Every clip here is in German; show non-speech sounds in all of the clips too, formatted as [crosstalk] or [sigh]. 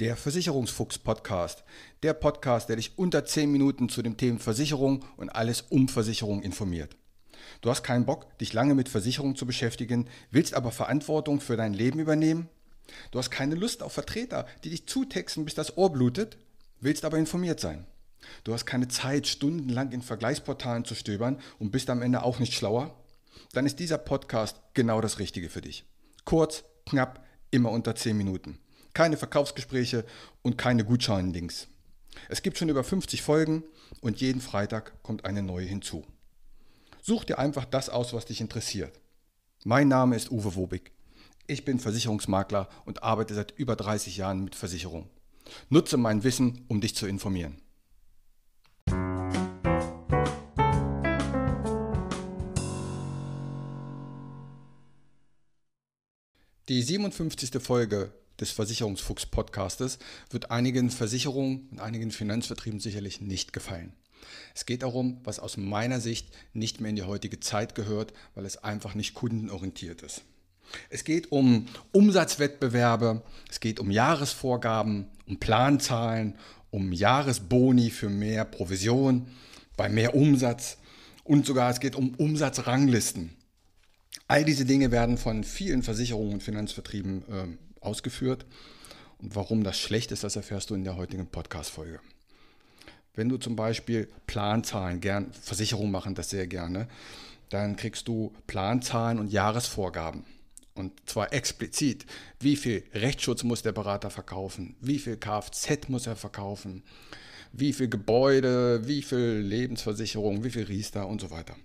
der Versicherungsfuchs-Podcast. Der Podcast, der dich unter 10 Minuten zu dem Thema Versicherung und alles um Versicherung informiert. Du hast keinen Bock, dich lange mit Versicherung zu beschäftigen, willst aber Verantwortung für dein Leben übernehmen? Du hast keine Lust auf Vertreter, die dich zutexten, bis das Ohr blutet, willst aber informiert sein. Du hast keine Zeit, stundenlang in Vergleichsportalen zu stöbern und bist am Ende auch nicht schlauer? Dann ist dieser Podcast genau das Richtige für dich. Kurz, knapp, immer unter 10 Minuten keine Verkaufsgespräche und keine Gutschein-Links. Es gibt schon über 50 Folgen und jeden Freitag kommt eine neue hinzu. Such dir einfach das aus, was dich interessiert. Mein Name ist Uwe Wobig. Ich bin Versicherungsmakler und arbeite seit über 30 Jahren mit Versicherung. Nutze mein Wissen, um dich zu informieren. Die 57. Folge des Versicherungsfuchs-Podcastes wird einigen Versicherungen und einigen Finanzvertrieben sicherlich nicht gefallen. Es geht darum, was aus meiner Sicht nicht mehr in die heutige Zeit gehört, weil es einfach nicht kundenorientiert ist. Es geht um Umsatzwettbewerbe, es geht um Jahresvorgaben, um Planzahlen, um Jahresboni für mehr Provision, bei mehr Umsatz und sogar es geht um Umsatzranglisten. All diese Dinge werden von vielen Versicherungen und Finanzvertrieben äh, ausgeführt. Und warum das schlecht ist, das erfährst du in der heutigen Podcast-Folge. Wenn du zum Beispiel Planzahlen, gern, Versicherungen machen das sehr gerne, dann kriegst du Planzahlen und Jahresvorgaben. Und zwar explizit, wie viel Rechtsschutz muss der Berater verkaufen, wie viel Kfz muss er verkaufen, wie viel Gebäude, wie viel Lebensversicherung, wie viel Riester und so weiter.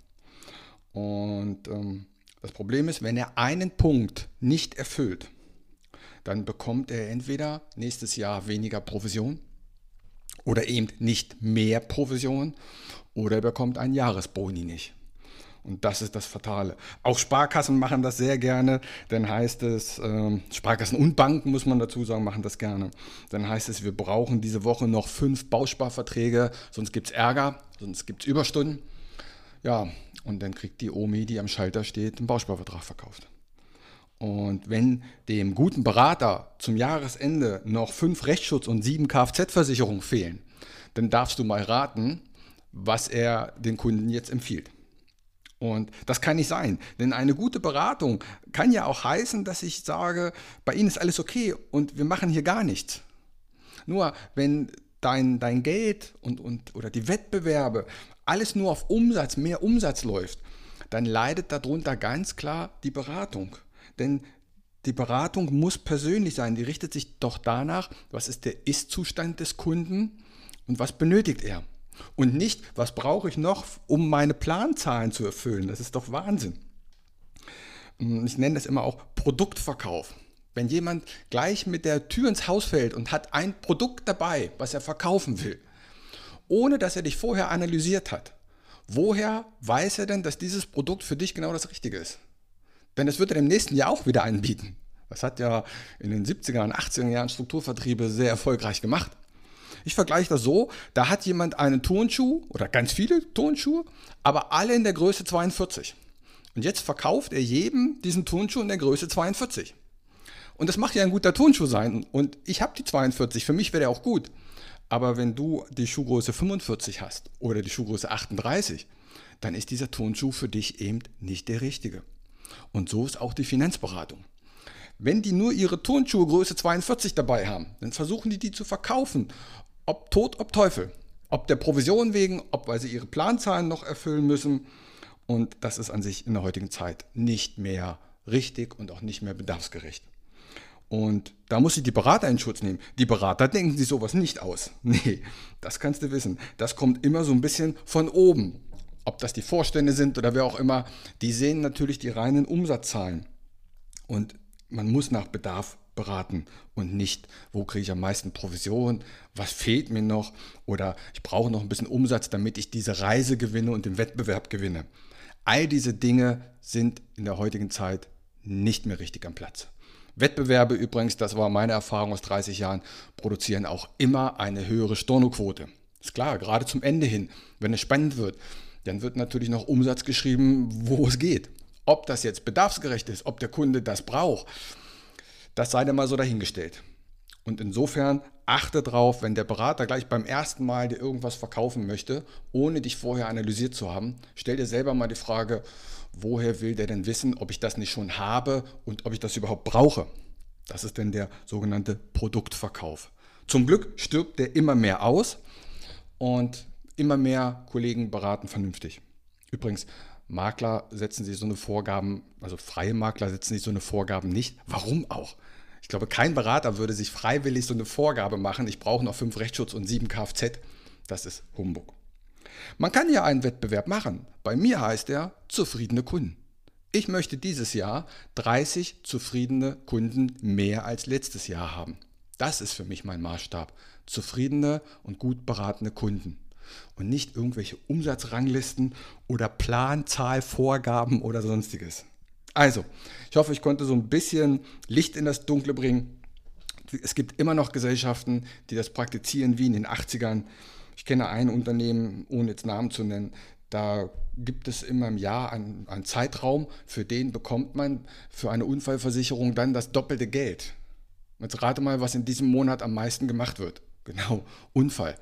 Und ähm, das Problem ist, wenn er einen Punkt nicht erfüllt, dann bekommt er entweder nächstes Jahr weniger Provision oder eben nicht mehr Provision oder er bekommt einen Jahresboni nicht. Und das ist das Fatale. Auch Sparkassen machen das sehr gerne. Dann heißt es, äh, Sparkassen und Banken, muss man dazu sagen, machen das gerne. Dann heißt es, wir brauchen diese Woche noch fünf Bausparverträge, sonst gibt es Ärger, sonst gibt es Überstunden. Ja, und dann kriegt die Omi, die am Schalter steht, einen Bausparvertrag verkauft. Und wenn dem guten Berater zum Jahresende noch fünf Rechtsschutz und sieben Kfz-Versicherungen fehlen, dann darfst du mal raten, was er den Kunden jetzt empfiehlt. Und das kann nicht sein, denn eine gute Beratung kann ja auch heißen, dass ich sage, bei Ihnen ist alles okay und wir machen hier gar nichts. Nur wenn dein, dein Geld und, und, oder die Wettbewerbe alles nur auf Umsatz, mehr Umsatz läuft, dann leidet darunter ganz klar die Beratung. Denn die Beratung muss persönlich sein. Die richtet sich doch danach, was ist der Ist-Zustand des Kunden und was benötigt er. Und nicht, was brauche ich noch, um meine Planzahlen zu erfüllen. Das ist doch Wahnsinn. Ich nenne das immer auch Produktverkauf. Wenn jemand gleich mit der Tür ins Haus fällt und hat ein Produkt dabei, was er verkaufen will, ohne dass er dich vorher analysiert hat, woher weiß er denn, dass dieses Produkt für dich genau das Richtige ist? Denn es wird er im nächsten Jahr auch wieder anbieten. Das hat ja in den 70er und 80er Jahren Strukturvertriebe sehr erfolgreich gemacht. Ich vergleiche das so, da hat jemand einen Turnschuh oder ganz viele Turnschuhe, aber alle in der Größe 42. Und jetzt verkauft er jedem diesen Turnschuh in der Größe 42. Und das macht ja ein guter Turnschuh sein. Und ich habe die 42, für mich wäre der auch gut. Aber wenn du die Schuhgröße 45 hast oder die Schuhgröße 38, dann ist dieser Turnschuh für dich eben nicht der richtige. Und so ist auch die Finanzberatung. Wenn die nur ihre Turnschuhe Größe 42 dabei haben, dann versuchen die die zu verkaufen. Ob Tod, ob Teufel. Ob der Provision wegen, ob weil sie ihre Planzahlen noch erfüllen müssen. Und das ist an sich in der heutigen Zeit nicht mehr richtig und auch nicht mehr bedarfsgerecht. Und da muss ich die Berater in Schutz nehmen. Die Berater denken sich sowas nicht aus. [laughs] Nee, das kannst du wissen. Das kommt immer so ein bisschen von oben ob das die Vorstände sind oder wer auch immer, die sehen natürlich die reinen Umsatzzahlen. Und man muss nach Bedarf beraten und nicht, wo kriege ich am meisten Provision, was fehlt mir noch oder ich brauche noch ein bisschen Umsatz, damit ich diese Reise gewinne und den Wettbewerb gewinne. All diese Dinge sind in der heutigen Zeit nicht mehr richtig am Platz. Wettbewerbe übrigens, das war meine Erfahrung aus 30 Jahren, produzieren auch immer eine höhere Stornoquote. Ist klar, gerade zum Ende hin, wenn es spannend wird, dann wird natürlich noch Umsatz geschrieben, wo es geht. Ob das jetzt bedarfsgerecht ist, ob der Kunde das braucht, das sei dann mal so dahingestellt. Und insofern achte drauf, wenn der Berater gleich beim ersten Mal dir irgendwas verkaufen möchte, ohne dich vorher analysiert zu haben, stell dir selber mal die Frage, woher will der denn wissen, ob ich das nicht schon habe und ob ich das überhaupt brauche? Das ist denn der sogenannte Produktverkauf. Zum Glück stirbt der immer mehr aus und immer mehr Kollegen beraten vernünftig. Übrigens, Makler setzen sich so eine Vorgaben, also freie Makler setzen sich so eine Vorgaben nicht. Warum auch? Ich glaube, kein Berater würde sich freiwillig so eine Vorgabe machen, ich brauche noch fünf Rechtsschutz und sieben Kfz. Das ist Humbug. Man kann ja einen Wettbewerb machen. Bei mir heißt er zufriedene Kunden. Ich möchte dieses Jahr 30 zufriedene Kunden mehr als letztes Jahr haben. Das ist für mich mein Maßstab. Zufriedene und gut beratene Kunden. Und nicht irgendwelche Umsatzranglisten oder Planzahlvorgaben oder sonstiges. Also, ich hoffe, ich konnte so ein bisschen Licht in das Dunkle bringen. Es gibt immer noch Gesellschaften, die das praktizieren wie in den 80ern. Ich kenne ein Unternehmen, ohne jetzt Namen zu nennen, da gibt es immer im Jahr einen, einen, Zeitraum, für den bekommt man für eine Unfallversicherung dann das doppelte Geld. Jetzt rate mal, was in diesem Monat am meisten gemacht wird. Genau, Unfall.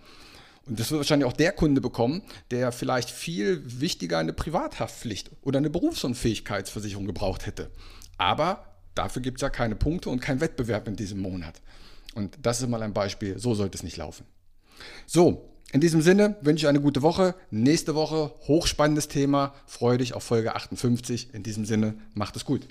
Und das wird wahrscheinlich auch der Kunde bekommen, der vielleicht viel wichtiger eine Privathaftpflicht oder eine Berufsunfähigkeitsversicherung gebraucht hätte. Aber dafür gibt es ja keine Punkte und keinen Wettbewerb in diesem Monat. Und das ist mal ein Beispiel, so sollte es nicht laufen. So, in diesem Sinne wünsche ich eine gute Woche. Nächste Woche hochspannendes Thema. Freue dich auf Folge 58. In diesem Sinne, macht es gut.